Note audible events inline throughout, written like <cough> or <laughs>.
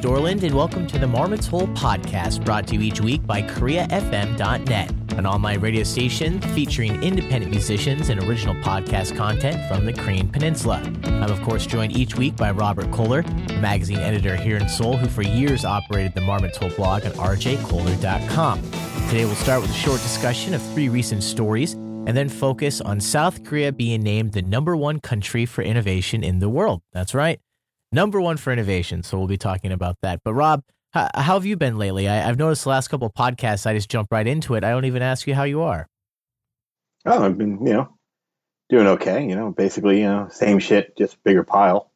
Chris and welcome to the Marmot's Hole podcast, brought to you each week by KoreaFM.net, an online radio station featuring independent musicians and original podcast content from the Korean Peninsula. I'm, of course, joined each week by Robert Koehler, magazine editor here in Seoul, who for years operated the Marmot's Hole blog on rjkoehler.com. Today, we'll start with a short discussion of three recent stories and then focus on South Korea being named the number one country for innovation in the world. That's right number one for innovation. So we'll be talking about that. But Rob, how, how have you been lately? I, have noticed the last couple of podcasts, I just jump right into it. I don't even ask you how you are. Oh, I've been, you know, doing okay. You know, basically, you know, same shit, just bigger pile.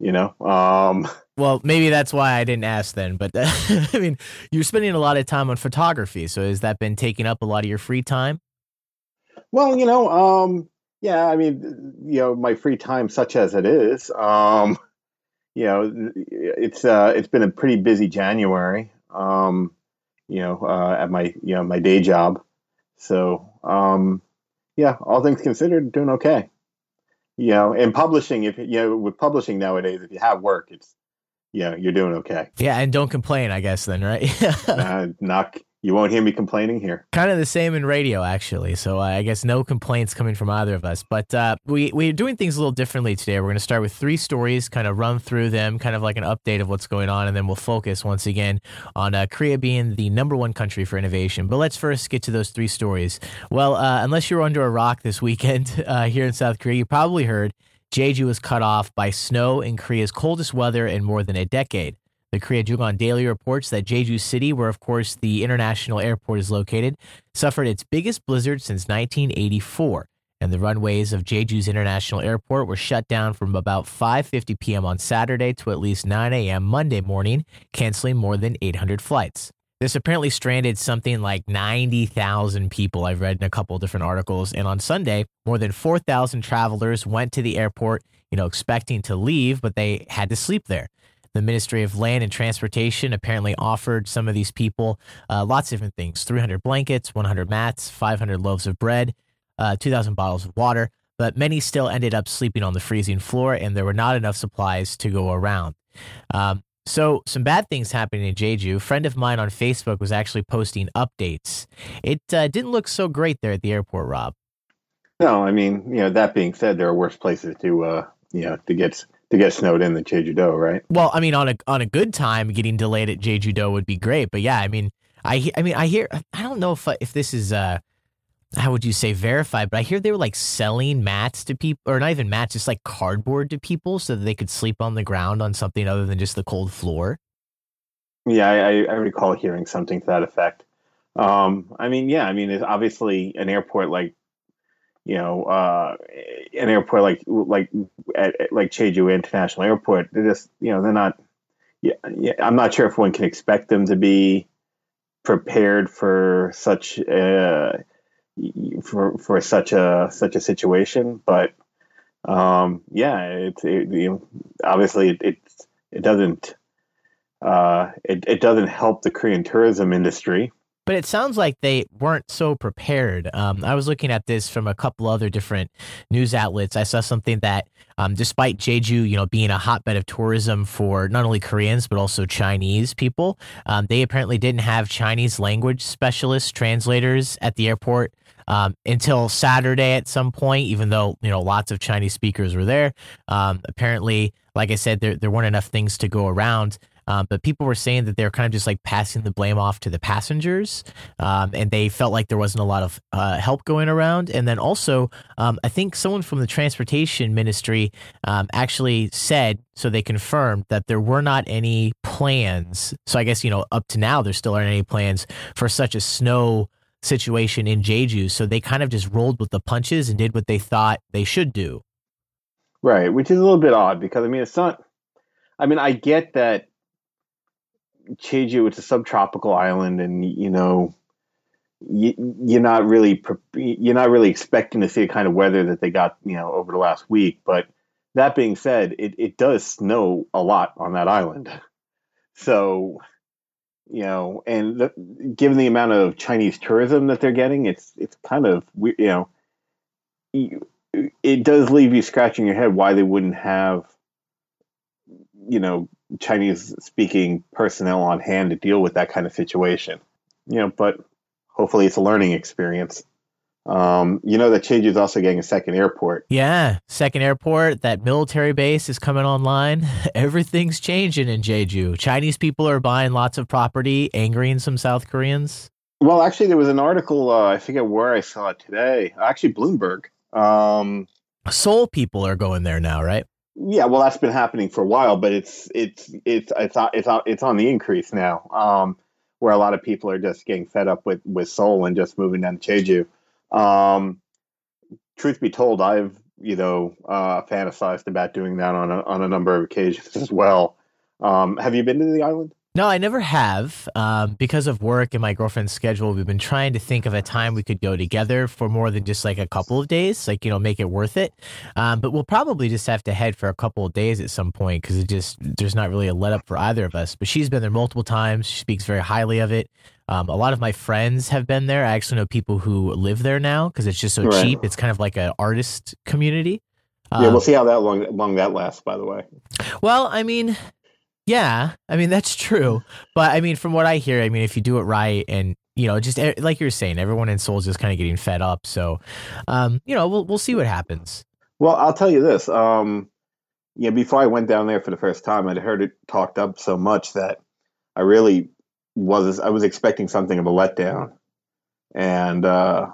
You know, um, well, maybe that's why I didn't ask then. But <laughs> I mean, you're spending a lot of time on photography, so has that been taking up a lot of your free time? Well, you know, um, yeah, I mean, you know, my free time, such as it is, um, you know, it's uh, it's been a pretty busy January. Um, you know, uh, at my you know my day job. So um, yeah, all things considered, doing okay. You know, in publishing, if you know, with publishing nowadays, if you have work, it's yeah, you're doing okay. Yeah, and don't complain, I guess. Then, right? <laughs> uh, knock you won't hear me complaining here. Kind of the same in radio, actually. So I guess no complaints coming from either of us. But uh, we we're doing things a little differently today. We're going to start with three stories, kind of run through them, kind of like an update of what's going on, and then we'll focus once again on uh, Korea being the number one country for innovation. But let's first get to those three stories. Well, uh, unless you're under a rock this weekend <laughs> uh, here in South Korea, you probably heard Jeju was cut off by snow in Korea's coldest weather in more than a decade. The Korea JoongAng Daily reports that Jeju City, where of course the international airport is located, suffered its biggest blizzard since 1984, and the runways of Jeju's international airport were shut down from about 5:50 p.m. on Saturday to at least 9 a.m. Monday morning, canceling more than 800 flights. This apparently stranded something like 90,000 people, I've read in a couple different articles. And on Sunday, more than 4,000 travelers went to the airport, you know, expecting to leave, but they had to sleep there. The Ministry of Land and Transportation apparently offered some of these people uh, lots of different things 300 blankets, 100 mats, 500 loaves of bread, uh, 2,000 bottles of water. But many still ended up sleeping on the freezing floor, and there were not enough supplies to go around. Um, so, some bad things happening in Jeju. A friend of mine on Facebook was actually posting updates. It uh, didn't look so great there at the airport, Rob. No, I mean, you know, that being said, there are worse places to, uh, you know, to get to get snowed in than Jeju-do, right? Well, I mean, on a on a good time, getting delayed at Jeju-do would be great. But yeah, I mean, I I mean, I hear I don't know if if this is uh how would you say verified, but I hear they were like selling mats to people, or not even mats, just like cardboard to people, so that they could sleep on the ground on something other than just the cold floor. Yeah, I, I recall hearing something to that effect. Um, I mean, yeah, I mean, it's obviously an airport like you know, uh, an airport like like at, like Jeju International Airport, they're just you know they're not. Yeah, yeah, I'm not sure if one can expect them to be prepared for such a, for for such a such a situation, but um, yeah, it's it, you know, obviously it, it it doesn't uh, it, it doesn't help the Korean tourism industry but it sounds like they weren't so prepared. Um, I was looking at this from a couple other different news outlets. I saw something that, um, despite Jeju, you know, being a hotbed of tourism for not only Koreans but also Chinese people, um, they apparently didn't have Chinese language specialists, translators at the airport. Um, until Saturday at some point, even though you know lots of Chinese speakers were there. Um, apparently, like I said, there there weren't enough things to go around. Um, but people were saying that they were kind of just like passing the blame off to the passengers, um, and they felt like there wasn't a lot of uh, help going around. And then also, um, I think someone from the transportation ministry um, actually said, so they confirmed that there were not any plans. So I guess you know up to now there still aren't any plans for such a snow situation in Jeju. So they kind of just rolled with the punches and did what they thought they should do. Right, which is a little bit odd because I mean it's not. I mean I get that Jeju, it's a subtropical island, and you know, you, you're not really you're not really expecting to see the kind of weather that they got, you know, over the last week. But that being said, it, it does snow a lot on that island, <laughs> so you know, and the, given the amount of Chinese tourism that they're getting, it's it's kind of you know, it does leave you scratching your head why they wouldn't have, you know, Chinese speaking personnel on hand to deal with that kind of situation. You know, but hopefully it's a learning experience. Um, you know that Jeju is also getting a second airport. Yeah, second airport. That military base is coming online. <laughs> Everything's changing in Jeju. Chinese people are buying lots of property, angering some South Koreans. Well, actually, there was an article. Uh, I forget where I saw it today. Actually, Bloomberg. Um, Seoul people are going there now, right? Yeah, well, that's been happening for a while, but it's it's it's it's on, it's on, it's on the increase now. Um, where a lot of people are just getting fed up with with Seoul and just moving down to Jeju. Um, truth be told, I've you know uh, fantasized about doing that on a, on a number of occasions as well. Um, have you been to the island? No, I never have. Um, because of work and my girlfriend's schedule, we've been trying to think of a time we could go together for more than just like a couple of days, like, you know, make it worth it. Um, but we'll probably just have to head for a couple of days at some point because it just, there's not really a let up for either of us. But she's been there multiple times. She speaks very highly of it. Um, a lot of my friends have been there. I actually know people who live there now because it's just so right. cheap. It's kind of like an artist community. yeah, we'll um, see how that long long that lasts. By the way. Well, I mean, yeah, I mean that's true. But I mean, from what I hear, I mean, if you do it right, and you know, just like you're saying, everyone in Seoul's just kind of getting fed up. So, um, you know, we'll we'll see what happens. Well, I'll tell you this. Um, yeah, before I went down there for the first time, I'd heard it talked up so much that I really was I was expecting something of a letdown, and uh,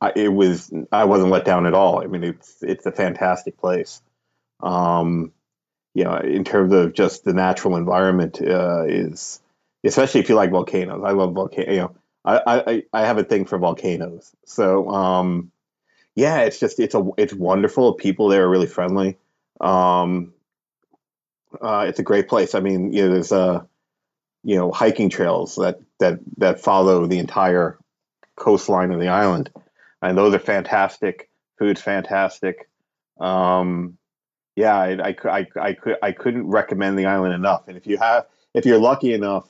I, it was I wasn't let down at all. I mean, it's it's a fantastic place. Um, you know, in terms of just the natural environment, uh, is especially if you like volcanoes. I love volcanoes. You know, I, I I have a thing for volcanoes. So um, yeah, it's just it's a it's wonderful. People there are really friendly. Um, uh, it's a great place. I mean, you know, there's a you know hiking trails that that that follow the entire coastline of the island, and those are fantastic. Food's fantastic. Um, yeah, I, I, I, I, could, I couldn't recommend the island enough. And if you have, if you're lucky enough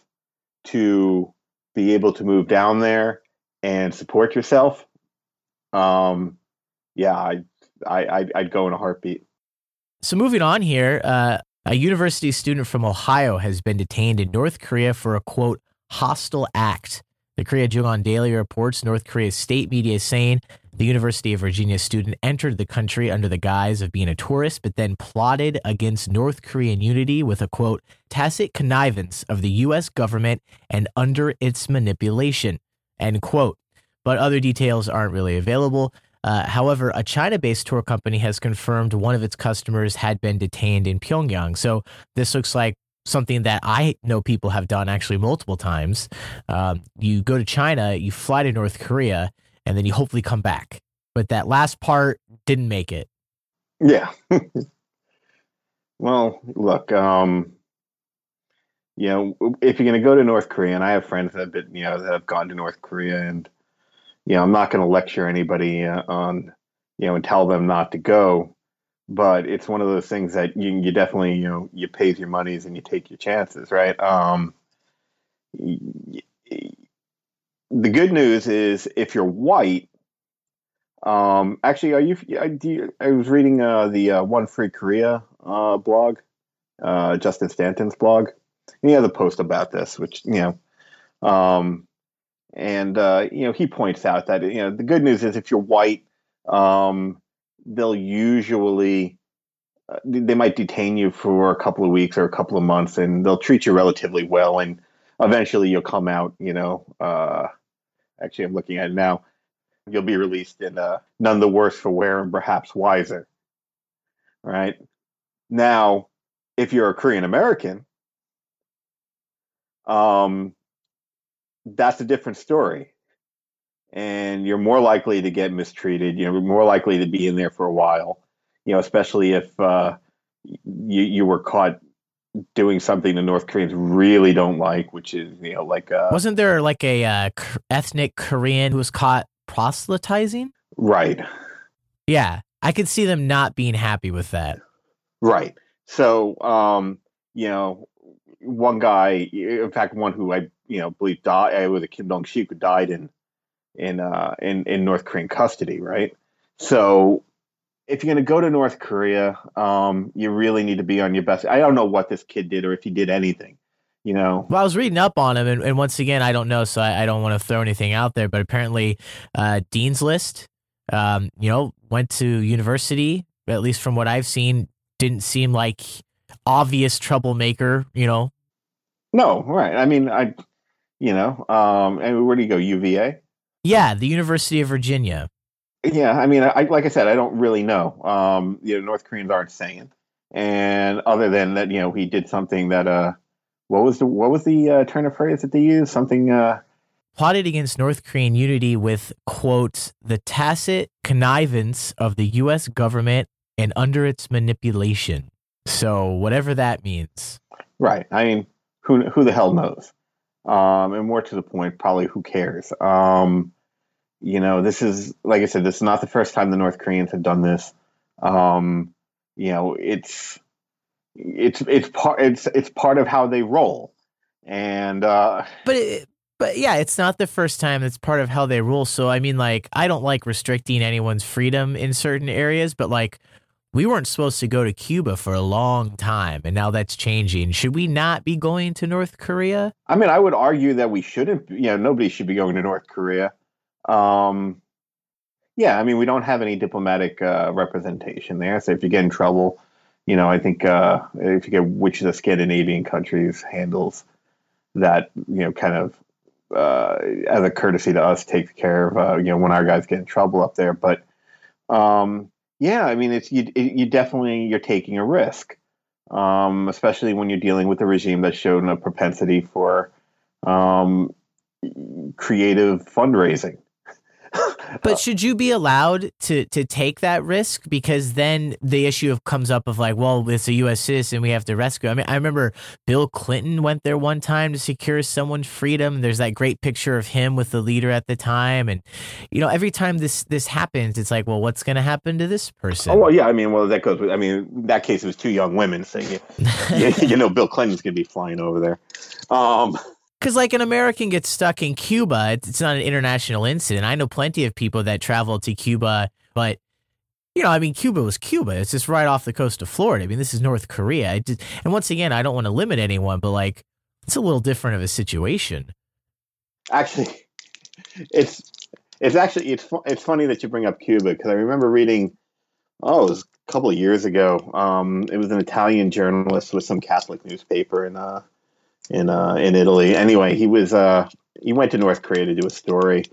to be able to move down there and support yourself, um, yeah, I, I, I'd go in a heartbeat. So moving on here, uh, a university student from Ohio has been detained in North Korea for a quote hostile act. The Korea JoongAng Daily reports North Korea's state media saying the University of Virginia student entered the country under the guise of being a tourist, but then plotted against North Korean unity with a quote, tacit connivance of the U.S. government and under its manipulation, end quote. But other details aren't really available. Uh, however, a China based tour company has confirmed one of its customers had been detained in Pyongyang. So this looks like something that I know people have done actually multiple times. Um, you go to China, you fly to North Korea, and then you hopefully come back. But that last part didn't make it. Yeah. <laughs> well, look, um, you know, if you're going to go to North Korea, and I have friends that have been, you know, that have gone to North Korea, and you know, I'm not going to lecture anybody uh, on, you know, and tell them not to go, but it's one of those things that you you definitely you know you pays your monies and you take your chances, right? Um, the good news is if you're white, um, actually, are you? Do you I was reading uh, the uh, One Free Korea uh, blog, uh, Justin Stanton's blog. And he has a post about this, which you know, um, and uh, you know he points out that you know the good news is if you're white, um, they'll usually uh, they might detain you for a couple of weeks or a couple of months, and they'll treat you relatively well, and eventually you'll come out. You know, uh, actually, I'm looking at it now. You'll be released in uh, none the worse for wear and perhaps wiser. Right now, if you're a Korean American, um, that's a different story and you're more likely to get mistreated. You're more likely to be in there for a while. You know, especially if uh, you you were caught doing something the North Koreans really don't like, which is you know like uh, wasn't there like a uh, ethnic Korean who was caught proselytizing? Right. Yeah, I could see them not being happy with that. Right. So, um, you know, one guy, in fact, one who I you know believe died was a Kim Dong Shik who died in in uh, in in North Korean custody, right? So if you're going to go to North Korea, um, you really need to be on your best. I don't know what this kid did or if he did anything. You know, well, I was reading up on him, and, and once again, I don't know, so I, I don't want to throw anything out there. But apparently, uh, Dean's List, um, you know, went to university. At least from what I've seen, didn't seem like obvious troublemaker. You know, no, right? I mean, I, you know, um, and where do you go? UVA. Yeah, the University of Virginia. Yeah, I mean, I like I said, I don't really know. Um, you know, North Koreans aren't saying, and other than that, you know, he did something that uh, what was the what was the uh, turn of phrase that they used? Something uh, plotted against North Korean unity with quote the tacit connivance of the U.S. government and under its manipulation. So whatever that means. Right. I mean, who who the hell knows? Um, and more to the point, probably who cares? Um, you know, this is like I said, this is not the first time the North Koreans have done this. Um, you know, it's it's it's part it's it's part of how they roll, and uh, but it, but yeah, it's not the first time. It's part of how they rule. So I mean, like, I don't like restricting anyone's freedom in certain areas, but like, we weren't supposed to go to Cuba for a long time, and now that's changing. Should we not be going to North Korea? I mean, I would argue that we shouldn't. You know, nobody should be going to North Korea. Um, yeah, I mean, we don't have any diplomatic uh, representation there. So if you get in trouble, you know, I think uh, if you get which of the Scandinavian countries handles that, you know, kind of uh, as a courtesy to us, takes care of, uh, you know, when our guys get in trouble up there. But um, yeah, I mean, it's you, you definitely you're taking a risk, um, especially when you're dealing with a regime that's shown a propensity for um, creative fundraising but should you be allowed to to take that risk? Because then the issue of comes up of like, well, it's a U.S. citizen, we have to rescue. I mean, I remember Bill Clinton went there one time to secure someone's freedom. There's that great picture of him with the leader at the time, and you know, every time this this happens, it's like, well, what's going to happen to this person? Oh well, yeah. I mean, well, that goes. With, I mean, that case it was two young women, so you, you, you know, Bill Clinton's going to be flying over there. Um, because, like, an American gets stuck in Cuba, it's not an international incident. I know plenty of people that travel to Cuba, but, you know, I mean, Cuba was Cuba. It's just right off the coast of Florida. I mean, this is North Korea. Just, and once again, I don't want to limit anyone, but, like, it's a little different of a situation. Actually, <laughs> it's it's actually it's it's funny that you bring up Cuba because I remember reading oh it was a couple of years ago um, it was an Italian journalist with some Catholic newspaper and uh, in uh, in Italy. Anyway, he was uh, he went to North Korea to do a story,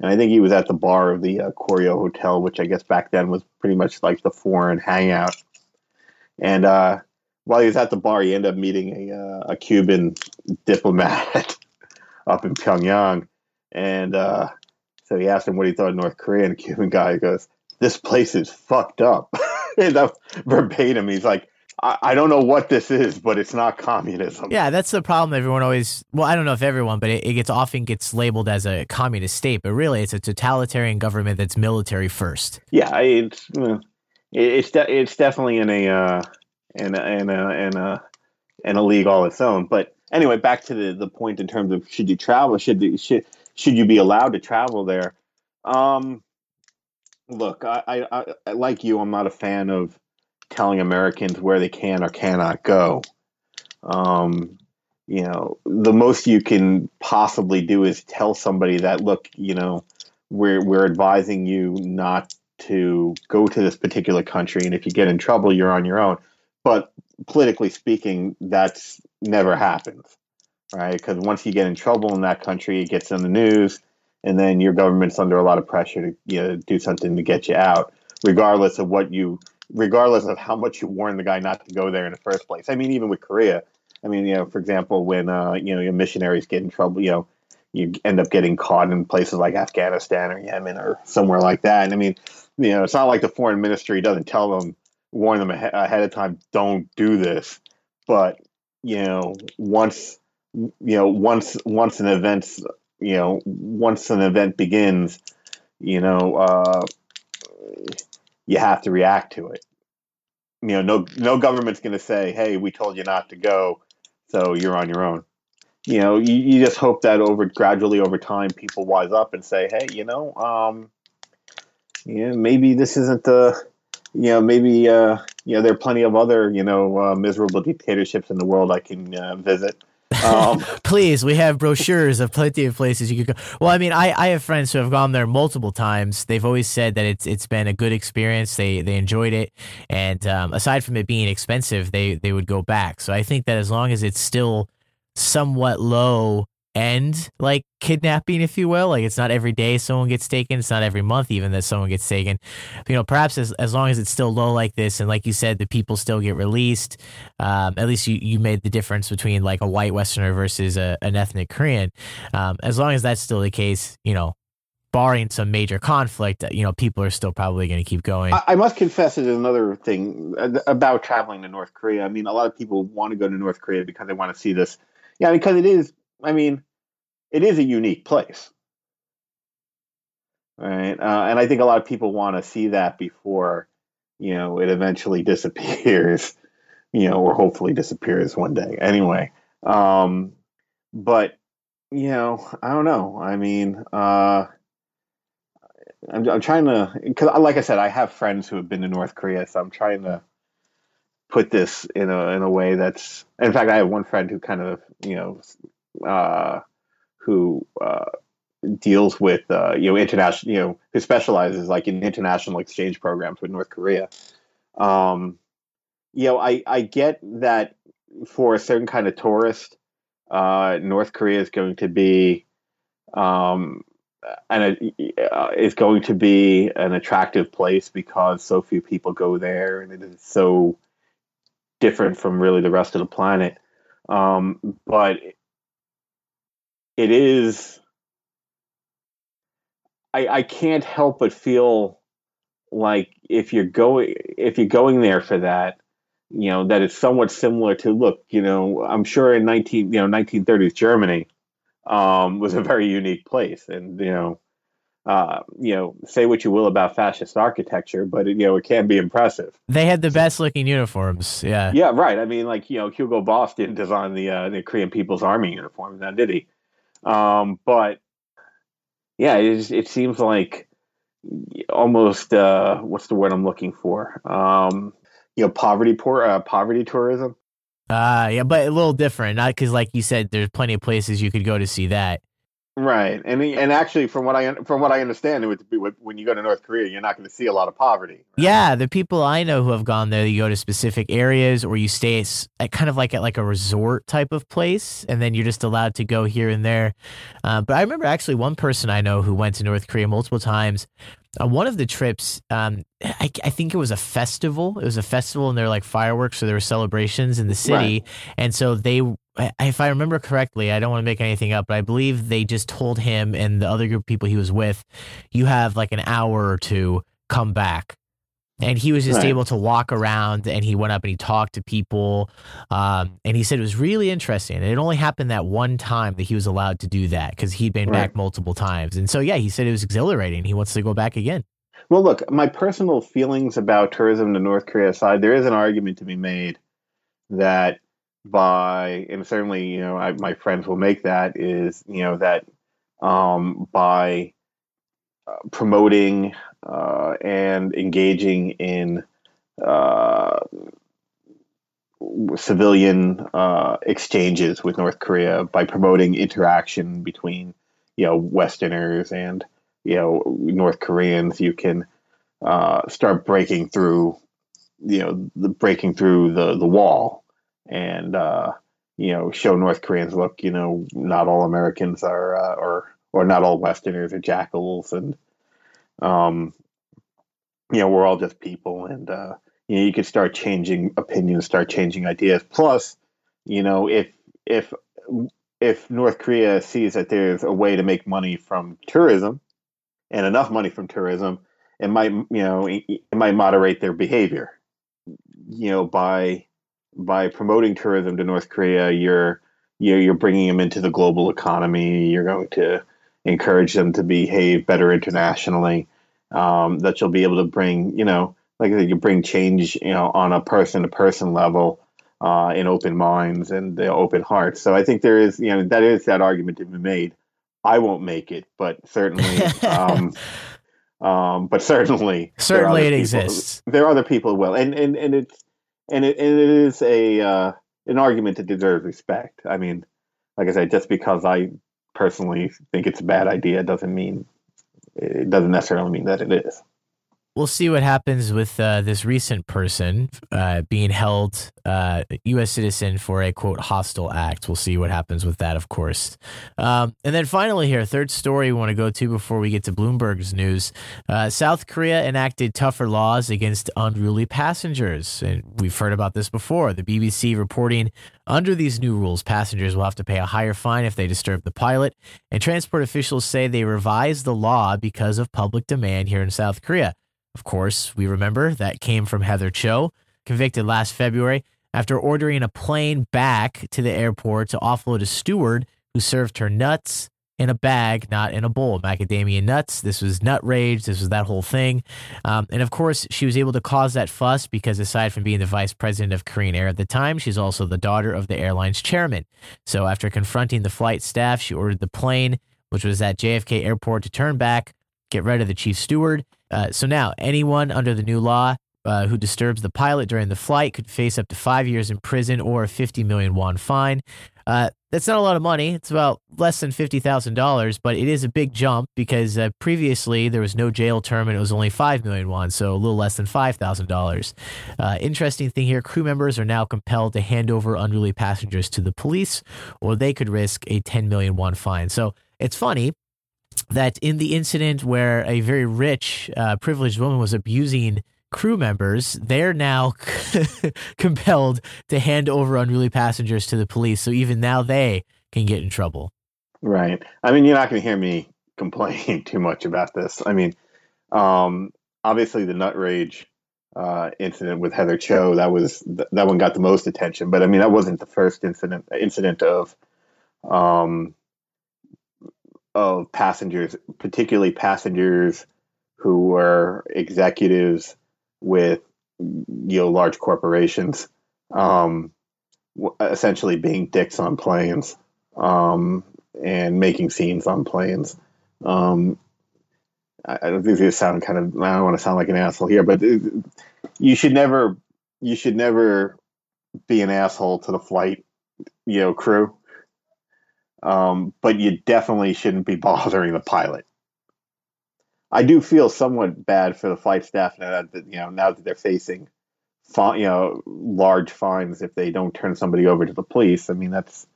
and I think he was at the bar of the uh, Koryo Hotel, which I guess back then was pretty much like the foreign hangout. And uh, while he was at the bar, he ended up meeting a uh, a Cuban <laughs> diplomat <laughs> up in Pyongyang, and uh, so he asked him what he thought of North Korea, and the Cuban guy goes, "This place is fucked up." <laughs> that verbatim, he's like, I, I don't know what this is, but it's not communism. Yeah, that's the problem. Everyone always, well, I don't know if everyone, but it, it gets often gets labeled as a communist state, but really it's a totalitarian government that's military first. Yeah, it's it's de- it's definitely in a uh, in a in a in a in a league all its own. But anyway, back to the the point in terms of should you travel? Should should should you be allowed to travel there? Um, look, I, I, I like you. I'm not a fan of telling Americans where they can or cannot go. Um, you know, the most you can possibly do is tell somebody that, look, you know, we're we're advising you not to go to this particular country, and if you get in trouble, you're on your own. But politically speaking, that's never happens, right? Because once you get in trouble in that country, it gets in the news, and then your government's under a lot of pressure to you know, do something to get you out, regardless of what you regardless of how much you warn the guy not to go there in the first place. I mean, even with Korea, I mean, you know, for example, when uh, you know your missionaries get in trouble, you know, you end up getting caught in places like Afghanistan or Yemen or somewhere like that. And I mean, you know, it's not like the foreign ministry doesn't tell them, warn them ahead of time, don't do this. But you know, once you know, once once an event, you know, once an event begins, you know, uh, you have to react to it. You know, no no government's going to say, "Hey, we told you not to go, so you're on your own." You know, you, you just hope that over gradually over time, people wise up and say, "Hey, you know, um, yeah, maybe this isn't the you know, maybe uh, you know there are plenty of other you know uh, miserable dictatorships in the world I can uh, visit. Um, <laughs> Please, we have brochures of plenty of places you could go. Well, I mean, I, I have friends who have gone there multiple times. They've always said that it's it's been a good experience. They they enjoyed it, and um, aside from it being expensive, they they would go back. So I think that as long as it's still somewhat low end like kidnapping if you will. Like it's not every day someone gets taken. It's not every month even that someone gets taken. You know perhaps as, as long as it's still low like this and like you said the people still get released um, at least you, you made the difference between like a white westerner versus a, an ethnic korean. Um, as long as that's still the case you know barring some major conflict you know people are still probably going to keep going. I, I must confess it is another thing uh, about traveling to north korea. I mean a lot of people want to go to north korea because they want to see this. Yeah because it is I mean, it is a unique place, right? Uh, and I think a lot of people want to see that before, you know, it eventually <laughs> disappears, you know, or hopefully disappears one day. Anyway, um, but you know, I don't know. I mean, uh, I'm, I'm trying to because, like I said, I have friends who have been to North Korea, so I'm trying to put this in a in a way that's. In fact, I have one friend who kind of you know uh, who uh, deals with uh, you know international you know who specializes like in international exchange programs with North Korea. Um, you know, I I get that for a certain kind of tourist, uh, North Korea is going to be um, and uh, is going to be an attractive place because so few people go there and it is so different from really the rest of the planet. Um, but it is I, I can't help but feel like if you're going if you're going there for that, you know, that it's somewhat similar to look, you know, I'm sure in nineteen you know, nineteen thirties Germany um, was a very unique place. And, you know, uh, you know, say what you will about fascist architecture, but it, you know, it can be impressive. They had the best looking uniforms. Yeah. Yeah. Right. I mean, like, you know, Hugo Boss didn't design the, uh, the Korean People's Army uniforms now, did he? Um, but yeah, it, it seems like almost uh, what's the word I'm looking for? Um, you know, poverty poor uh, poverty tourism. Uh yeah, but a little different. Not because, like you said, there's plenty of places you could go to see that. Right, and and actually, from what I from what I understand, when you go to North Korea, you're not going to see a lot of poverty. Right? Yeah, the people I know who have gone there, you go to specific areas, or you stay at kind of like at like a resort type of place, and then you're just allowed to go here and there. Uh, but I remember actually one person I know who went to North Korea multiple times. On one of the trips, um, I, I, think it was a festival. It was a festival, and there were like fireworks, so there were celebrations in the city, right. and so they if I remember correctly, I don't want to make anything up, but I believe they just told him and the other group of people he was with, you have like an hour or two, come back. And he was just right. able to walk around and he went up and he talked to people. Um, and he said it was really interesting. And it only happened that one time that he was allowed to do that because he'd been right. back multiple times. And so, yeah, he said it was exhilarating. He wants to go back again. Well, look, my personal feelings about tourism to North Korea aside, there is an argument to be made that by and certainly you know I, my friends will make that is you know that um, by uh, promoting uh, and engaging in uh, civilian uh, exchanges with North Korea by promoting interaction between you know Westerners and you know North Koreans, you can uh, start breaking through you know the breaking through the the wall and uh, you know show North Koreans, look, you know, not all Americans are uh, or or not all Westerners are jackals, and um, you know we're all just people, and uh, you know you could start changing opinions, start changing ideas. Plus, you know, if if if North Korea sees that there's a way to make money from tourism and enough money from tourism, it might you know it, might moderate their behavior. You know by by promoting tourism to North Korea, you're you're, you're bringing them into the global economy. You're going to encourage them to behave better internationally. Um, that you'll be able to bring, you know, like I said, you bring change, you know, on a person to person level, uh, in open minds and uh, open hearts. So I think there is, you know, that is that argument to be made. I won't make it, but certainly, <laughs> um, Um, but certainly, certainly it people, exists. There are other people who will, and and and it's and it and it is a uh, an argument that deserves respect. I mean, like I said, just because I personally think it's a bad idea doesn't mean it doesn't necessarily mean that it is we'll see what happens with uh, this recent person uh, being held uh, U.S. citizen for a quote hostile act. We'll see what happens with that, of course. Um, and then finally, here, third story we want to go to before we get to Bloomberg's news. Uh, South Korea enacted tougher laws against unruly passengers, and we've heard about this before. The BBC reporting under these new rules, passengers will have to pay a higher fine if they disturb the pilot. And transport officials say they revised the law because of public demand here in South Korea. Of course, we remember that came from Heather Cho, convicted last February after ordering a plane back to the airport to offload a steward who served her nuts in a bag, not in a bowl. Macadamia nuts. This was nut rage. This was that whole thing. Um, and of course, she was able to cause that fuss because aside from being the vice president of Korean Air at the time, she's also the daughter of the airline's chairman. So after confronting the flight staff, she ordered the plane, which was at JFK Airport, to turn back, get rid of the chief steward. Uh, so now, anyone under the new law uh, who disturbs the pilot during the flight could face up to five years in prison or a 50 million won fine. Uh, that's not a lot of money. It's about less than $50,000, but it is a big jump because uh, previously there was no jail term and it was only 5 million won, so a little less than $5,000. Uh, interesting thing here crew members are now compelled to hand over unruly passengers to the police, or they could risk a 10 million won fine. So it's funny that in the incident where a very rich, uh, privileged woman was abusing crew members, they're now <laughs> compelled to hand over unruly passengers to the police. So even now they can get in trouble. Right. I mean, you're not going to hear me <laughs> complain too much about this. I mean, um, obviously the nut rage uh, incident with Heather Cho that was that one got the most attention. But I mean, that wasn't the first incident incident of um, of passengers, particularly passengers who were executives with you know large corporations, um, essentially being dicks on planes um, and making scenes on planes. Um, I, don't think this sound kind of. I don't want to sound like an asshole here, but you should never, you should never be an asshole to the flight, you know, crew um, but you definitely shouldn't be <laughs> bothering the pilot. I do feel somewhat bad for the flight staff now that you know now that they're facing, you know, large fines if they don't turn somebody over to the police. I mean, that's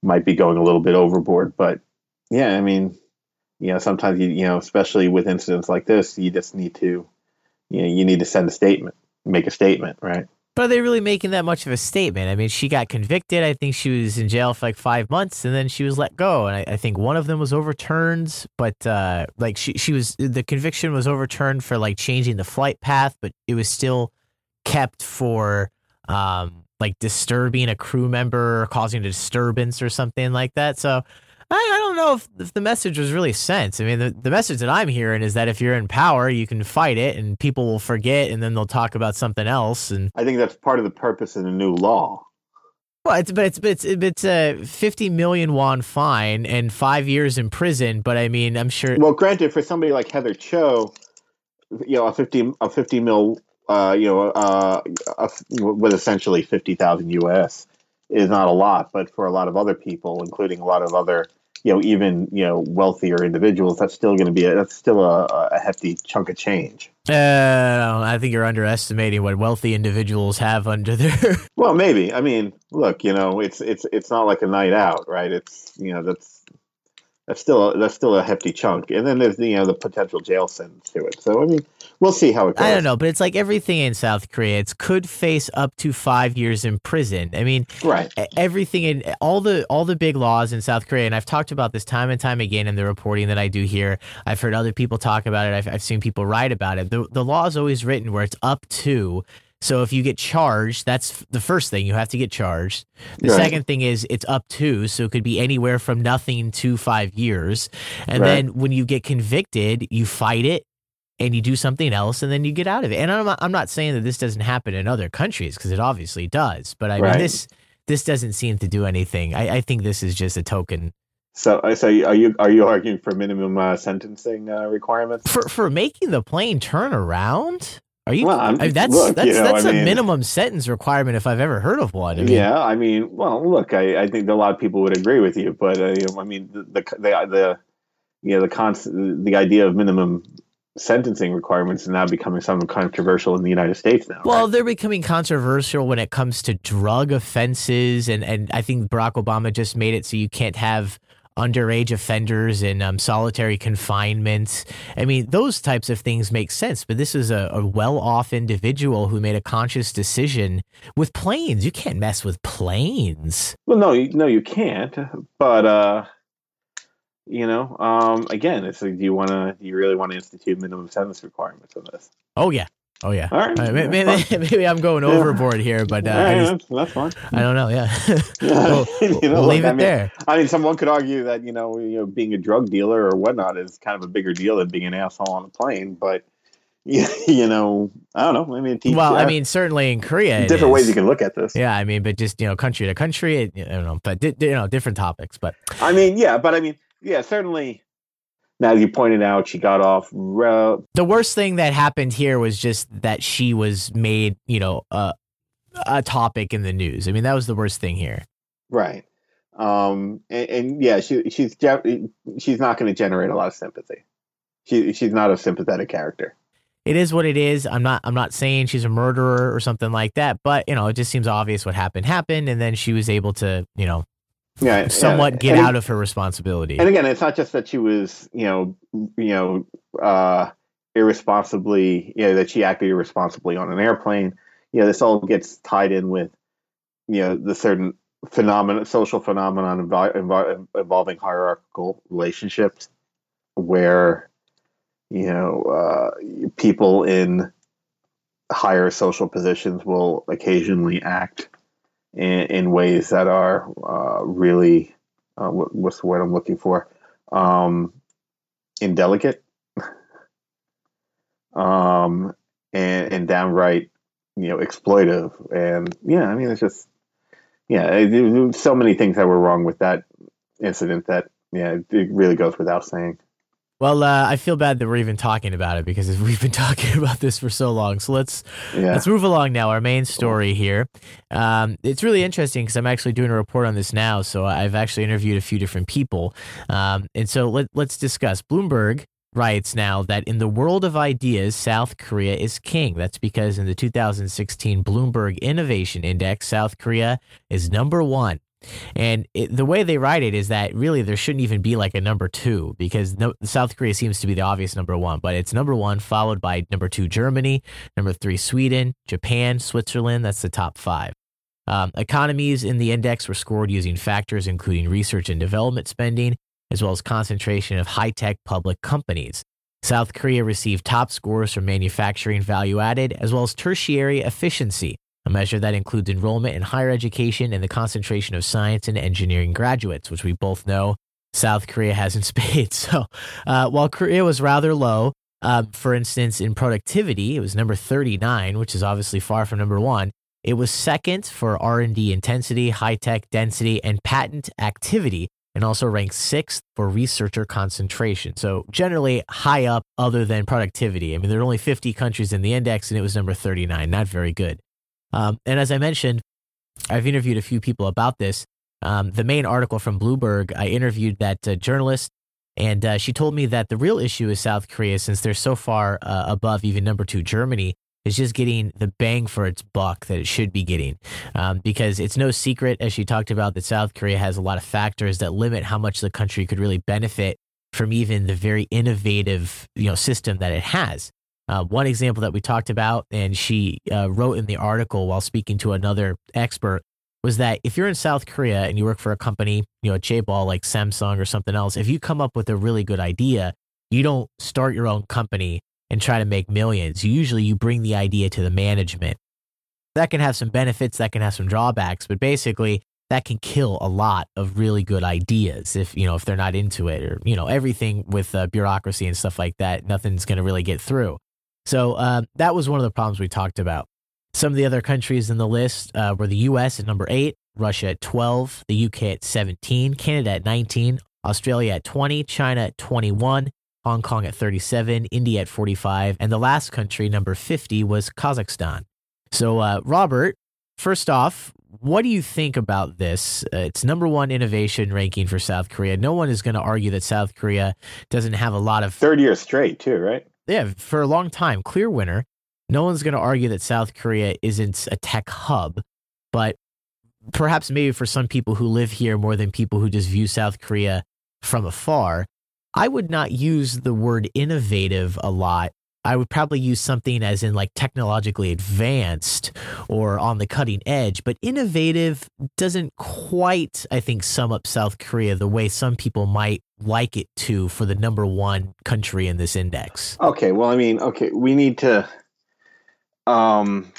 might be going a little bit overboard, but yeah, I mean, you know, sometimes you you know, especially with incidents like this, you just need to, you know, you need to send a statement, make a statement, right? But are they really making that much of a statement? I mean, she got convicted. I think she was in jail for like five months, and then she was let go. And I, I think one of them was overturned, but uh, like she she was the conviction was overturned for like changing the flight path, but it was still kept for um, like disturbing a crew member or causing a disturbance or something like that. So I, I don't know if, if, the message was really sent. I mean, the, the message that I'm hearing is that if you're in power, you can fight it, and people will forget, and then they'll talk about something else. And I think that's part of the purpose of the new law. Well, it's but it's it's it's a fifty million won fine and five years in prison. But I mean, I'm sure. Well, granted, for somebody like Heather Cho, you know, a fifty a fifty mil, uh, you know, uh, a, with essentially fifty thousand US is not a lot, but for a lot of other people, including a lot of other you know even you know wealthier individuals that's still going to be a, that's still a, a hefty chunk of change uh, I think you're underestimating what wealthy individuals have under their. well, maybe. I mean, look, you know, it's it's it's not like a night out, right? It's you know that's that's still a, that's still a hefty chunk, and then there's you know the potential jail sentence to it. So I mean, we'll see how it goes. I don't know, but it's like everything in South Korea. It could face up to five years in prison. I mean, right? Everything in all the all the big laws in South Korea, and I've talked about this time and time again in the reporting that I do here. I've heard other people talk about it. I've, I've seen people write about it. The the law is always written where it's up to so if you get charged, that's the first thing you have to get charged. The right. second thing is it's up to, so it could be anywhere from nothing to five years. And right. then when you get convicted, you fight it and you do something else and then you get out of it. And I'm not, I'm not saying that this doesn't happen in other countries because it obviously does, but I right. mean this this doesn't seem to do anything. I, I think this is just a token So, uh, so are you are you arguing for minimum uh, sentencing uh, requirements for for making the plane turn around? Are you? Well, I mean, that's look, that's you know, that's I a mean- minimum sentence requirement if I've ever heard of one. I mean, yeah, I mean, well, look, I, I think a lot of people would agree with you, but uh, you know, I mean, the the the, the you know the cons- the idea of minimum sentencing requirements is now becoming something controversial in the United States now. Well, right? they're becoming controversial when it comes to drug offenses, and and I think Barack Obama just made it so you can't have underage offenders in um, solitary confinement. I mean, those types of things make sense, but this is a, a well-off individual who made a conscious decision with planes. You can't mess with planes. well, no, you, no, you can't. But uh, you know, um, again, it's like, do you want to? Do you really want to institute minimum sentence requirements on this? Oh yeah, oh yeah. All right, All right, may- that's maybe, maybe I'm going Yeah. overboard here, but uh, All I, just, that's, fine. I don't know. Yeah, <laughs> we'll, <laughs> You know, we'll look, leave it I mean, there. I mean, someone could argue that you know, you know, being a drug dealer or whatnot is kind of a bigger deal than being an asshole on a plane. But <laughs> you, you know, I don't know. I mean, teach, Well, I mean, certainly in Korea, different ways you can look at this. Yeah, I mean, but just you know, country to country, it, I don't know, but you know, different topics. But I mean, yeah, but I mean, yeah, certainly. Now you pointed out she got off. Re- the worst thing that happened here was just that she was made, you know, uh, a topic in the news. I mean, that was the worst thing here. right, um, and, and yeah, she she's she's not going to generate a lot of sympathy. She she's not a sympathetic character. It is what it is. I'm not. I'm not saying she's a murderer or something like that. But you know, it just seems obvious what happened happened, and then she was able to, you know, Yeah, somewhat yeah. get And- out of her responsibility. And again, it's not just that she was, you know, you know, uh, irresponsibly, you know, that she acted irresponsibly on an airplane. You know, this all gets tied in with, you know, the certain phenomenon, social phenomenon invo- invo- involving hierarchical relationships, where, you know, uh, people in higher social positions will occasionally act in, in ways that are uh, really uh, what, what's the word I'm looking for? Um, indelicate, <laughs> um, and and downright, you know, exploitive. And yeah, I mean, it's just yeah, it, were so many things that were wrong with that incident that yeah, it really goes without saying. Well, uh, I feel bad that we're even talking about it because we've been <laughs> talking about this for so long. So let's Yeah, Let's move along now. Our main story here. Um, it's really interesting because I'm actually doing a report on this now. So I've actually interviewed a few different people. Um, and so let, let's discuss. Bloomberg writes now that in the world of ideas, South Korea is king. That's because in the 2016 Bloomberg Innovation Index, South Korea is number one. And it, the way they write it is that really there shouldn't even be like a number two because no, South Korea seems to be the obvious number one, but it's number one, followed by number two, Germany, number three, Sweden, Japan, Switzerland. That's the top five. Um, economies in the index were scored using factors including research and development spending, as well as concentration of high tech public companies. South Korea received top scores for manufacturing value added, as well as tertiary efficiency, a measure that includes enrollment in higher education and the concentration of science and engineering graduates, which we both know South Korea has in <laughs> spades. So uh, while Korea was rather low, um, for instance, in productivity, it was number 39, which is obviously far from number one. It was second for R&D intensity, high-tech density, and patent activity, and also ranked sixth for researcher concentration. So generally high up other than productivity. I mean, there are only 50 countries in the index, and it was number 39. Not very good. Um, and as I mentioned, I've interviewed a few people about this. Um, the main article from Bloomberg, I interviewed that uh, journalist, and uh, she told me that the real issue is South Korea, since they're so far uh, above even number two Germany, is just getting the bang for its buck that it should be getting. Um, because it's no secret, as she talked about, that South Korea has a lot of factors that limit how much the country could really benefit from even the very innovative you know system that it has. Uh, one example that we talked about, and she uh, wrote in the article while speaking to another expert, was that if you're in South Korea and you work for a company, you know, a chaebol like Samsung or something else, if you come up with a really good idea, you don't start your own company and try to make millions. Usually you bring the idea to the management. That can have some benefits, that can have some drawbacks, but basically that can kill a lot of really good ideas if, you know, if they're not into it or, you know, everything with uh, bureaucracy and stuff like that, nothing's going to really get through. So uh, that was one of the problems we talked about. Some of the other countries in the list uh, were the US at number eight, Russia at 12, the UK at 17, Canada at 19, Australia at 20, China at 21, Hong Kong at 37, India at 45, and the last country, number 50, was Kazakhstan. So, uh, Robert, first off, what do you think about this? Uh, it's number one innovation ranking for South Korea. No one is going to argue that South Korea doesn't have a lot of third year straight too, right? Yeah, for a long time, clear winner. No one's going to argue that South Korea isn't a tech hub, but perhaps maybe for some people who live here more than people who just view South Korea from afar, I would not use the word innovative a lot I would probably use something as in like technologically advanced or on the cutting edge, but innovative doesn't quite, I think, sum up South Korea the way some people might like it to for the number one country in this index. Okay, well, I mean, okay, we need to. Um,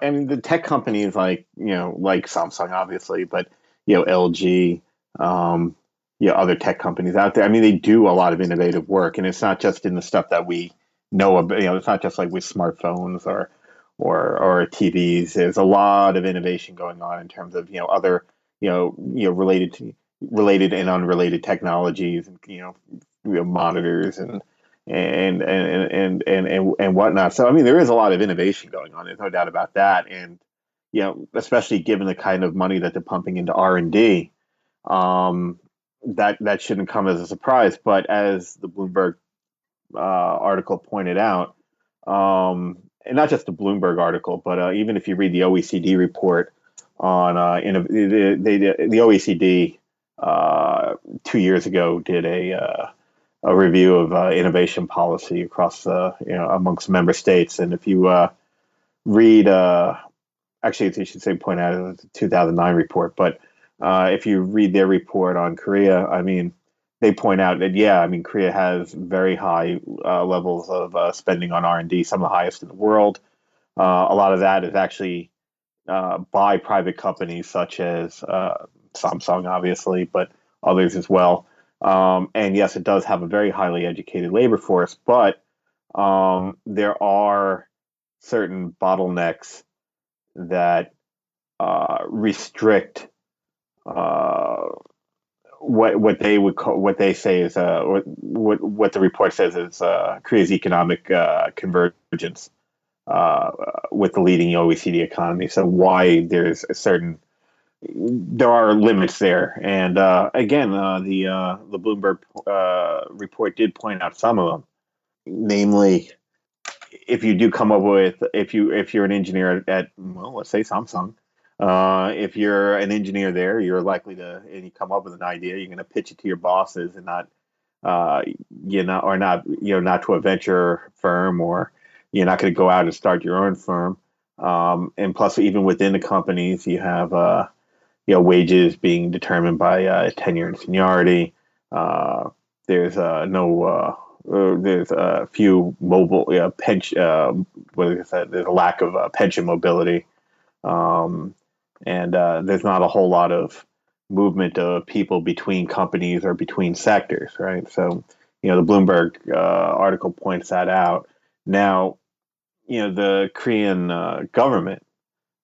I mean, the tech companies like you know, like Samsung, obviously, but you know, LG, um, you know, other tech companies out there. I mean, they do a lot of innovative work, and it's not just in the stuff that we know about. You know, it's not just like with smartphones or or or TVs. There's a lot of innovation going on in terms of you know other you know you know related to related and unrelated technologies, and you know, you know monitors and and and and and and and whatnot. So I mean, there is a lot of innovation going on. There's no doubt about that, and you know, especially given the kind of money that they're pumping into R and D. Um, that that shouldn't come as a surprise. But as the Bloomberg uh, article pointed out, um, and not just the Bloomberg article, but uh, even if you read the OECD report on uh, in a, the, the OECD uh, two years ago did a uh, a review of uh, innovation policy across uh, you know amongst member states, and if you uh, read, actually, I should say point out the 2009 report, but uh, if you read their report on Korea, I mean, they point out that yeah, I mean, Korea has very high uh, levels of uh, spending on R and D, some of the highest in the world. Uh, a lot of that is actually uh, by private companies such as uh, Samsung, obviously, but others as well. Um, and yes, it does have a very highly educated labor force, but um, there are certain bottlenecks that restrict uh, what what they would call what they say is uh, what what the report says is uh, Korea's economic uh, convergence uh, with the leading OECD economy. So why there's a certain there are limits there, and uh, again, the the Bloomberg report did point out some of them, namely. If you do come up with if you if you're an engineer at well let's say Samsung uh, if you're an engineer there, you're likely to, and you come up with an idea, you're going to pitch it to your bosses and not, uh, you know, or not, you know, not to a venture firm, or you're not going to go out and start your own firm. Um, and plus, even within the companies, you have, uh, you know, wages being determined by uh, tenure and seniority. Uh, there's uh, no, uh, uh there's a few mobile, pension. What is that? There's a lack of pension mobility. Um, and uh, there's not a whole lot of movement of people between companies or between sectors, right? So, you know, the Bloomberg uh, article points that out. Now, you know, the Korean uh, government,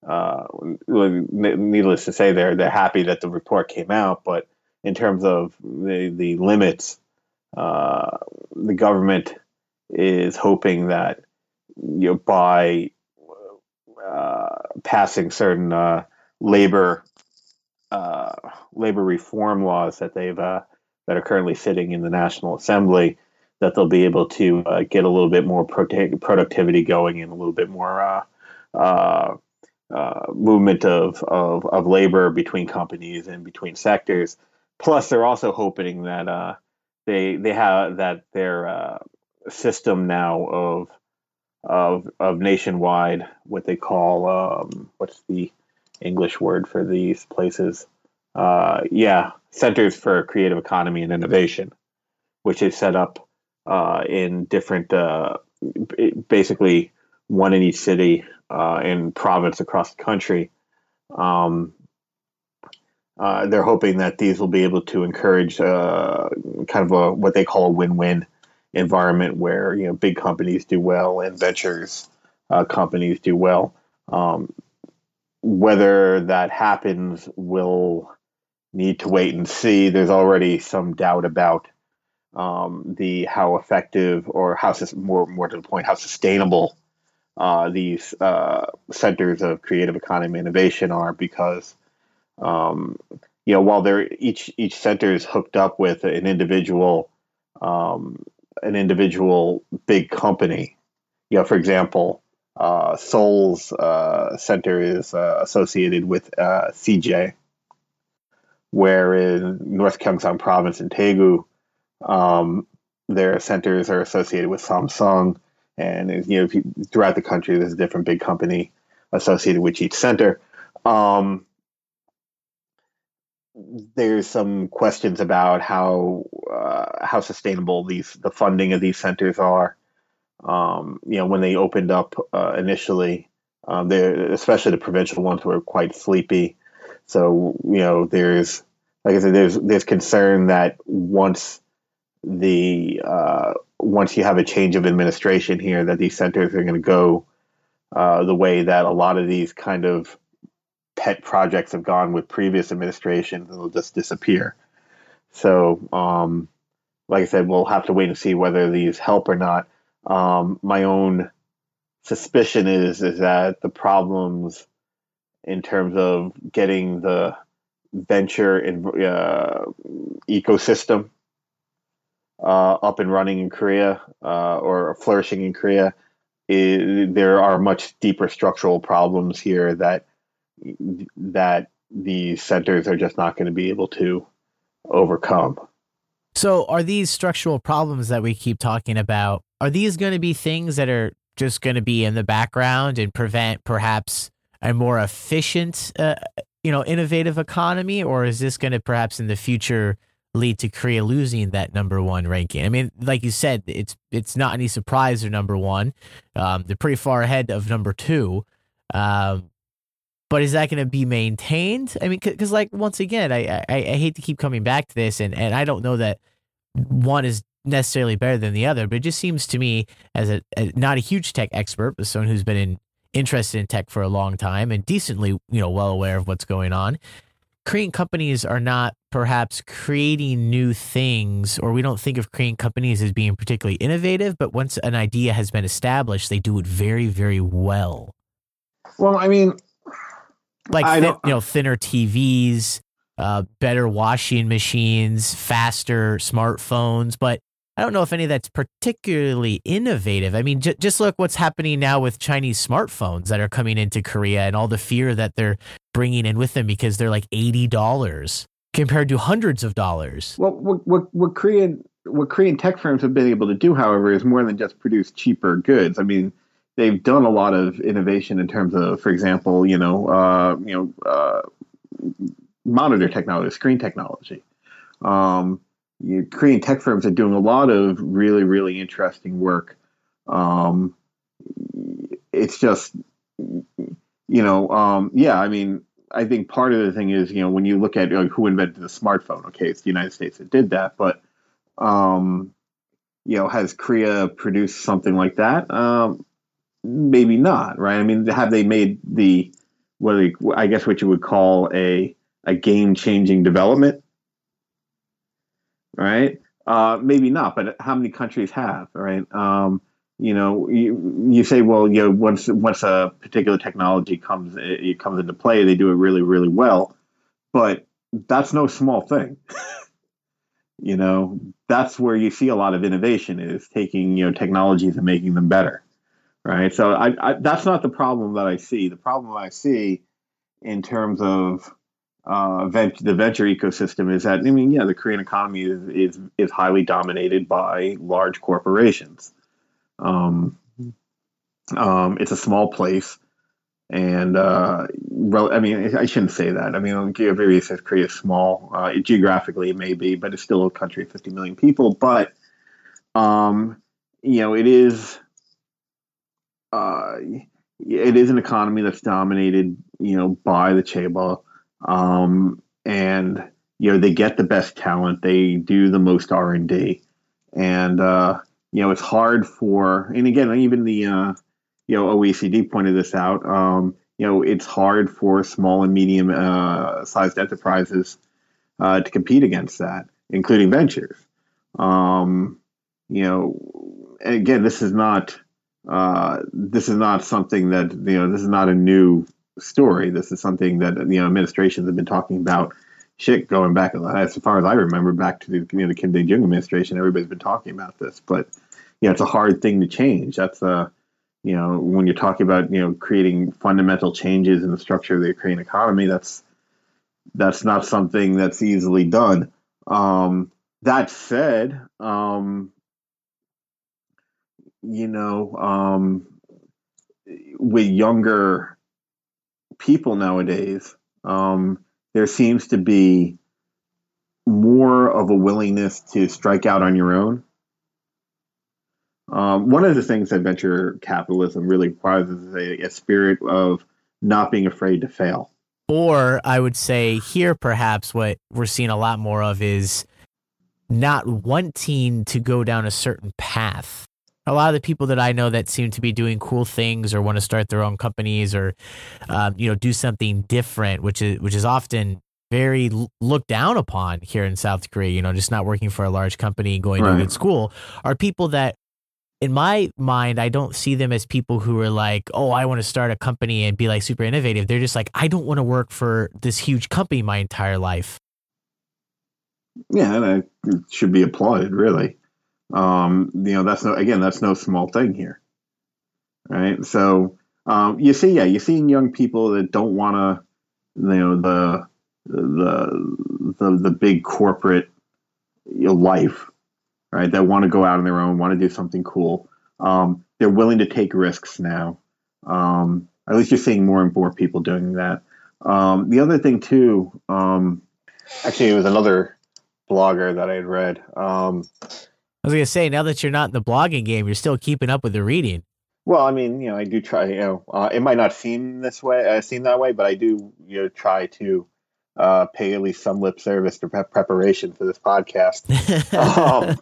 uh, needless to say, they're they're happy that the report came out, but in terms of the the limits, uh, the government is hoping that you know by uh, passing certain labor uh, labor reform laws that they've uh, that are currently sitting in the National Assembly that they'll be able to uh, get a little bit more productivity going and a little bit more uh, uh, uh, movement of, of, of labor between companies and between sectors. Plus, they're also hoping that they they have that their system now of of of nationwide what they call um, what's the English word for these places. Uh, yeah, centers for creative economy and innovation, which is set up uh, in different, uh, basically one in each city uh, and province across the country. Um, uh, they're hoping that these will be able to encourage uh, kind of a what they call a win-win environment where you know big companies do well and ventures companies do well. Um, whether that happens will need to wait and see. There's already some doubt about um, the how effective or how more more to the point how sustainable uh, these uh, centers of creative economy innovation are because um, you know while they're each each center is hooked up with an individual um, an individual big company you know for example uh, Seoul's uh, center is uh, associated with uh, CJ where in North Gyeongsang province in Daegu um, their centers are associated with Samsung and you know you, throughout the country there's a different big company associated with each center. Um, there's some questions about how uh, how sustainable these the funding of these centers are um, you know when they opened up uh, initially um, especially the provincial ones were quite sleepy so you know there's like i said there's there's concern that once the uh, once you have a change of administration here, that these centers are going to go uh, the way that a lot of these kind of pet projects have gone with previous administrations, and they'll just disappear. So, um, like I said, we'll have to wait and see whether these help or not. Um, my own suspicion is is that the problems in terms of getting the venture in, uh, ecosystem uh, up and running in Korea uh, or flourishing in Korea, it, there are much deeper structural problems here that that these centers are just not going to be able to overcome. So, are these structural problems that we keep talking about? Are these going to be things that are just going to be in the background and prevent perhaps a more efficient, uh, you know, innovative economy, or is this going to perhaps in the future? lead to Korea losing that number one ranking. I mean, like you said, it's it's not any surprise they're number one. Um, they're pretty far ahead of number two. Um, but is that going to be maintained? I mean, because like once again, I, I, I hate to keep coming back to this, and and I don't know that one is necessarily better than the other, but it just seems to me as a, a not a huge tech expert, but someone who's been in, interested in tech for a long time and decently you know well aware of what's going on. Korean companies are not perhaps creating new things, or we don't think of Korean companies as being particularly innovative, but once an idea has been established, they do it very, very well. Well, I mean, like thin, you know, thinner TVs, uh, better washing machines, faster smartphones, but I don't know if any of that's particularly innovative. I mean, j- just look what's happening now with Chinese smartphones that are coming into Korea and all the fear that they're bringing in with them because they're like eighty dollars compared to hundreds of dollars. Well, what, what, what Korean what Korean tech firms have been able to do, however, is more than just produce cheaper goods. I mean, they've done a lot of innovation in terms of, for example, you know, uh, you know, uh, monitor technology, screen technology. Um, you, Korean tech firms are doing a lot of really, really interesting work. Um, it's just, you know, um, yeah, I mean, I think part of the thing is, you know, when you look at like, who invented the smartphone, okay, it's the United States that did that, but, um, you know, has Korea produced something like that? Um, maybe not, right? I mean, have they made the, what I guess what you would call a, a game changing development? Right? Uh, maybe not, but how many countries have, right? Um, you know, you, you say, well, you know, once once a particular technology comes it comes into play, they do it really, really well, but that's no small thing. <laughs> you know, that's where you see a lot of innovation is taking you know technologies and making them better, right? So I, I that's not the problem that I see. The problem I see in terms of uh, vent- the venture ecosystem is that I mean, yeah, the Korean economy is is, is highly dominated by large corporations. Um, um, it's a small place, and uh, rel- I mean, I shouldn't say that. I mean, Korea says Korea is small uh, geographically, it may be, but it's still a country of 50 million people. But um, you know, it is. Uh, it is an economy that's dominated, you know, by the chaebol um, and you know they get the best talent, they do the most R and D, and uh, you know it's hard for. And again, even the uh, you know OECD pointed this out. Um, you know it's hard for small and medium uh, sized enterprises uh, to compete against that, including ventures. Um, you know, again, this is not uh, this is not something that you know this is not a new story. This is something that you know administrations have been talking about. Shit, going back as far as I remember, back to the you know, the Kim Dae Jung administration, everybody's been talking about this. But you know, it's a hard thing to change. That's a you know when you're talking about you know creating fundamental changes in the structure of the Korean economy. That's that's not something that's easily done. Um, that said, um, you know, um, with younger people nowadays, um, there seems to be more of a willingness to strike out on your own. Um, one of the things that venture capitalism really requires is a, a spirit of not being afraid to fail. Or I would say here, perhaps what we're seeing a lot more of is not wanting to go down a certain path. A lot of the people that I know that seem to be doing cool things or want to start their own companies or, um, you know, do something different, which is which is often very looked down upon here in South Korea. You know, just not working for a large company, going right. to a good school, are people that in my mind, I don't see them as people who are like, oh, I want to start a company and be like super innovative. They're just like, I don't want to work for this huge company my entire life. Yeah, and it should be applauded, really. Um, you know, that's no again, that's no small thing here, right? So um, you see, yeah, you're seeing young people that don't want to, you know, the the the the big corporate life, right? That want to go out on their own, want to do something cool. Um, they're willing to take risks now. Um, at least you're seeing more and more people doing that. Um, the other thing too, um, actually, it was another blogger that I had read. I was gonna say, now that you're not in the blogging game, you're still keeping up with the reading. Well, I mean, you know, I do try. You know, uh, it might not seem this way, uh, seem that way, but I do, you know, try to uh, pay at least some lip service to pre- preparation for this podcast. <laughs> um,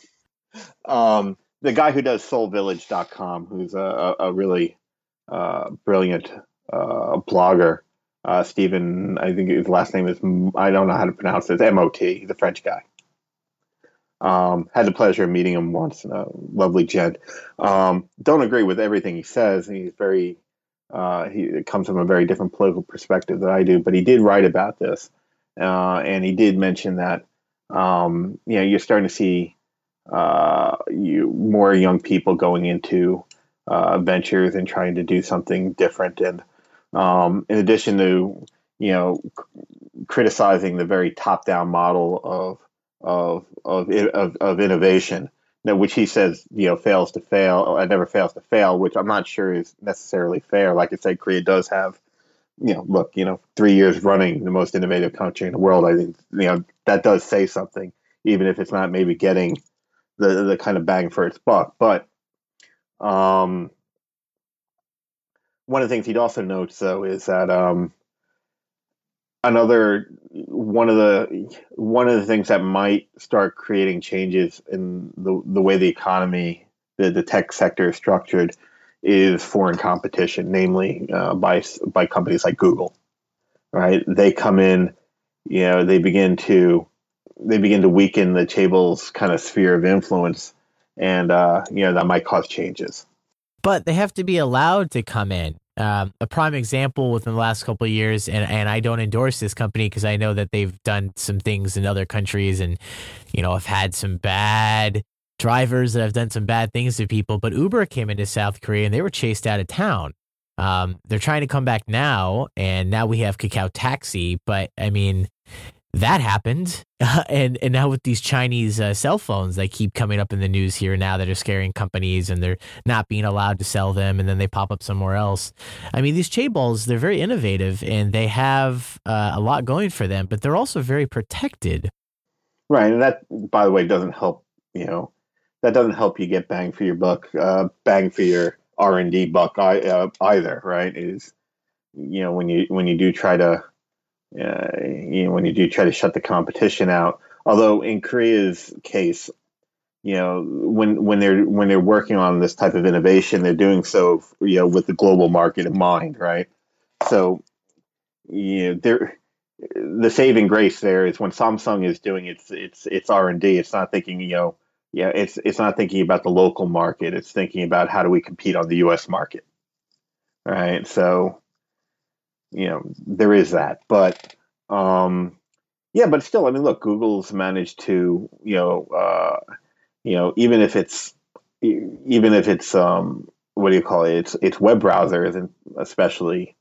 um, the guy who does SeoulVillage.com, who's a, a really uh, brilliant uh, blogger, uh, Stephen, I think his last name is, I don't know how to pronounce it, M O T. He's a French guy. Um, had the pleasure of meeting him once, a lovely gent. Um, don't agree with everything he says. He's very, uh, he comes from a very different political perspective than I do, but he did write about this. Uh, and he did mention that, um, you know, you're starting to see uh, you, more young people going into uh, ventures and trying to do something different. And um, in addition to, you know, criticizing the very top down model of of of of, of innovation, which he says you know fails to fail, it never fails to fail, which I'm not sure is necessarily fair. Like I said, Korea does have, you know, look, you know, three years running the most innovative country in the world. I think you know that does say something, even if it's not maybe getting the the kind of bang for its buck. But um, one of the things he'd also notes though is that um, another one of the one of the things that might start creating changes in the the way the economy, the, the tech sector is structured, is foreign competition, namely uh, by by companies like Google. Right, they come in, you know, they begin to they begin to weaken the chaebol's kind of sphere of influence, and uh, you know that might cause changes. But they have to be allowed to come in. Um, a prime example within the last couple of years, and, and I don't endorse this company because I know that they've done some things in other countries and, you know, have had some bad drivers that have done some bad things to people. But Uber came into South Korea and they were chased out of town. Um, they're trying to come back now, and now we have Kakao Taxi. But I mean, that happened. Uh, and and now with these Chinese uh, cell phones, they keep coming up in the news here now that are scaring companies and they're not being allowed to sell them, and then they pop up somewhere else. I mean, these chaebols, they're very innovative and they have uh, a lot going for them, but they're also very protected. Right, and that, by the way, doesn't help. You know, that doesn't help you get bang for your buck, uh, bang for your R and D buck uh, either. Right? Is you know when you when you do try to uh, you know, when you do try to shut the competition out. Although in Korea's case, you know, when when they're when they're working on this type of innovation, they're doing so, you know, with the global market in mind, right? So, you know, there the saving grace there is when Samsung is doing its its its R and D, it's not thinking you know yeah it's it's not thinking about the local market. It's thinking about how do we compete on the U.S. market, right? So you know there is that, but um, yeah, but still, I mean, look, Google's managed to you know uh, you know even if it's even if it's um, what do you call it? It's it's web browser isn't especially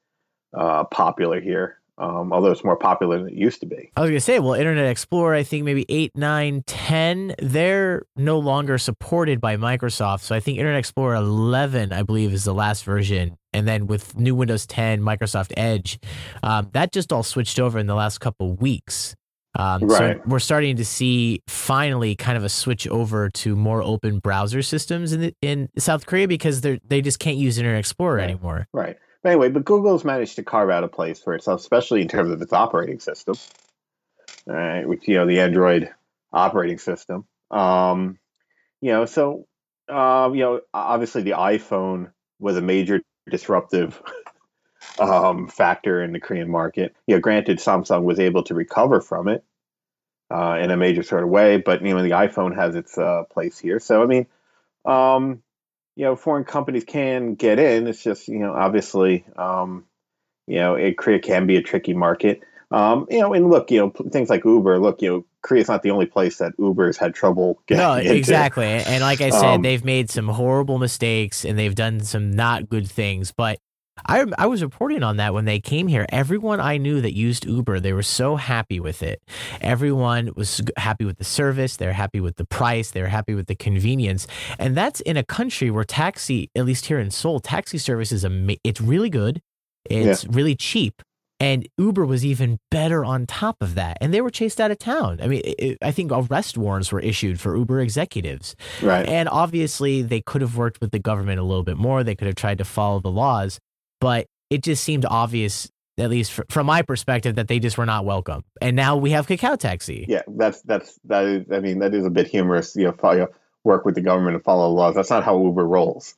uh, popular here um, although it's more popular than it used to be. I was going to say, well, Internet Explorer, I think maybe 8, 9, 10, they're no longer supported by Microsoft. So I think Internet Explorer 11, I believe, is the last version. And then with new Windows 10, Microsoft Edge, um, that just all switched over in the last couple weeks. Um, right. So we're starting to see finally kind of a switch over to more open browser systems in the, in South Korea because they they just can't use Internet Explorer right. anymore. Right. But anyway, but Google's managed to carve out a place for itself, especially in terms of its operating system, right? Which you know the Android operating system. Um, you know, so um, you know, obviously the iPhone was a major disruptive um, factor in the Korean market. You know, granted, Samsung was able to recover from it uh, in a major sort of way, but you know, the iPhone has its uh, place here. So I mean, um, you know, foreign companies can get in. It's just, you know, obviously, um, you know, it, Korea can be a tricky market. Um, you know, and look, you know, things like Uber. Look, you know, Korea's not the only place that Uber's had trouble getting. No, into. exactly. And like I said, um, they've made some horrible mistakes and they've done some not good things. But I I was reporting on that when they came here. Everyone I knew that used Uber, they were so happy with it. Everyone was happy with the service. They're happy with the price. They're happy with the convenience. And that's in a country where taxi, at least here in Seoul, taxi service is a it's really good. It's yeah. really cheap. And Uber was even better on top of that. And they were chased out of town. I mean, it, I think arrest warrants were issued for Uber executives. Right. And obviously, they could have worked with the government a little bit more. They could have tried to follow the laws but it just seemed obvious at least from my perspective that they just were not welcome and now we have Kakao Taxi yeah that's that's that is i mean that is a bit humorous you know, follow, work with the government and follow the laws that's not how uber rolls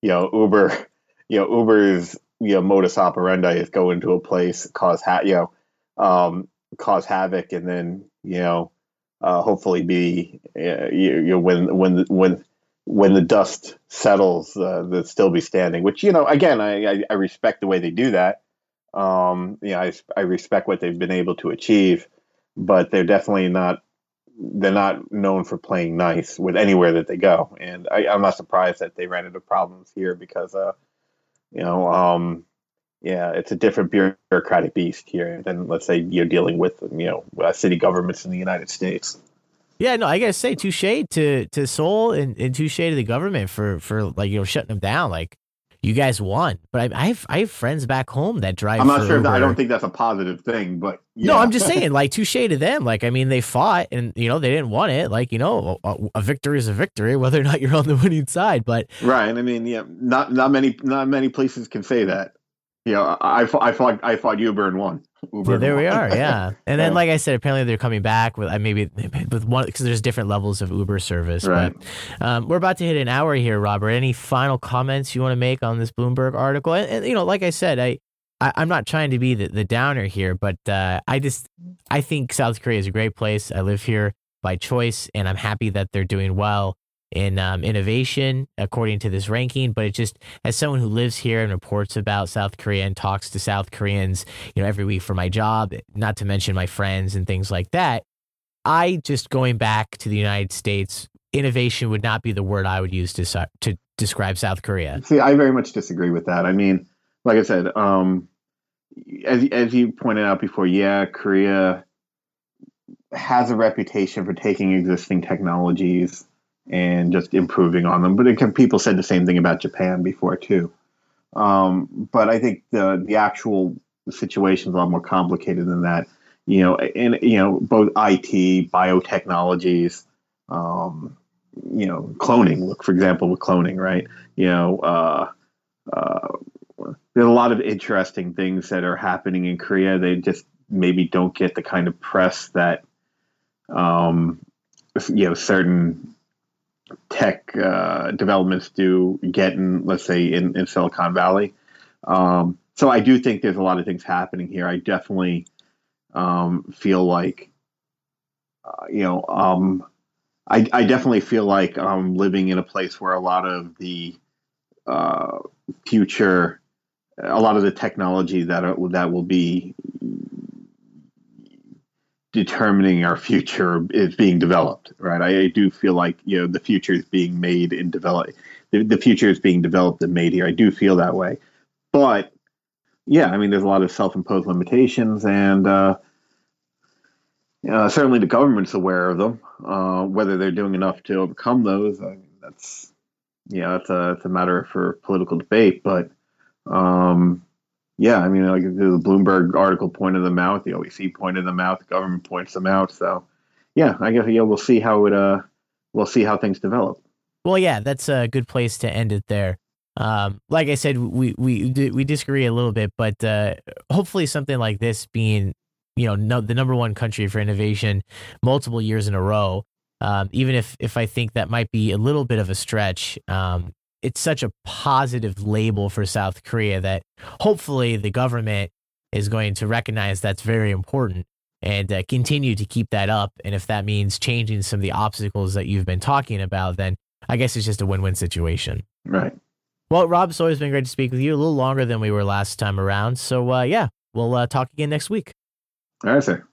you know uber <laughs> you know uber's you know modus operandi is go into a place cause ha- you know um, cause havoc and then you know uh, hopefully be uh, you, you know when when when when the dust settles, uh, they'll still be standing. Which you know, again, I, I, I respect the way they do that. Um, you know, I, I respect what they've been able to achieve, but they're definitely not they're not known for playing nice with anywhere that they go. And I, am not surprised that they ran into problems here because, uh, you know, um, yeah, it's a different bureaucratic beast here than let's say you're dealing with, you know, uh, city governments in the United States. Yeah, no, I gotta say, touche to to Seoul and, and touche to the government for for like you know shutting them down. Like you guys won, but I, I have I have friends back home that drive. I'm not sure. That, I don't think that's a positive thing, but yeah. no, I'm just saying, like <laughs> touche to them. Like I mean, they fought and you know they didn't want it. Like you know, a, a, victory is a victory, whether or not you're on the winning side. But right, I mean, yeah, not not many not many places can say that. Know, I, I fought I fought Uber and won. Uber yeah, there we are. Yeah, <laughs> and then like I said, apparently they're coming back with maybe with one because there's different levels of Uber service. Right. But um, we're about to hit an hour here, Robert. Any final comments you want to make on this Bloomberg article? And, and you know, like I said, I. I am not trying to be the, the downer here, but uh, I just I think South Korea is a great place. I live here by choice, and I'm happy that they're doing well in um, innovation according to this ranking but it just as someone who lives here and reports about south korea and talks to south koreans you know every week for my job not to mention my friends and things like that i just going back to the united states innovation would not be the word i would use to, to describe south korea. See i very much disagree with that. I mean like i said um, as, as you pointed out before yeah korea has a reputation for taking existing technologies and just improving on them. But it people said the same thing about Japan before too. Um, but I think the the actual situation is a lot more complicated than that. You know, and you know both IT, biotechnologies, um, you know, cloning. Look, for example, with cloning, right? You know, uh, uh, there's a lot of interesting things that are happening in Korea. They just maybe don't get the kind of press that um, you know certain tech uh, developments do get in, let's say, in, in Silicon Valley. Um, so I do think there's a lot of things happening here. I definitely um, feel like, uh, you know, um, I, I definitely feel like I'm living in a place where a lot of the uh, future, a lot of the technology that are, that will be determining our future is being developed, right? I, do feel like you know the future is being made and developed. The, the future is being developed and made here. I do feel that way, but yeah, I mean, there's a lot of self-imposed limitations, and uh, uh, certainly the government's aware of them. Uh, whether they're doing enough to overcome those, I mean, that's yeah, that's a it's a matter for political debate. But um, yeah, I mean, like the Bloomberg article pointed them out, the OEC pointed them out, the government points them out. So yeah, I guess yeah, we'll see how it uh we'll see how things develop. Well, yeah, that's a good place to end it there. Um, like I said, we we we disagree a little bit, but uh, hopefully something like this being you know no, the number one country for innovation multiple years in a row um, even if if I think that might be a little bit of a stretch, um, it's such a positive label for South Korea that hopefully the government is going to recognize that's very important and uh, continue to keep that up. And if that means changing some of the obstacles that you've been talking about, then I guess it's just a win-win situation. Right. Well, Rob, it's always been great to speak with you. A little longer than we were last time around. So, uh, yeah, we'll uh, talk again next week. All right, sir.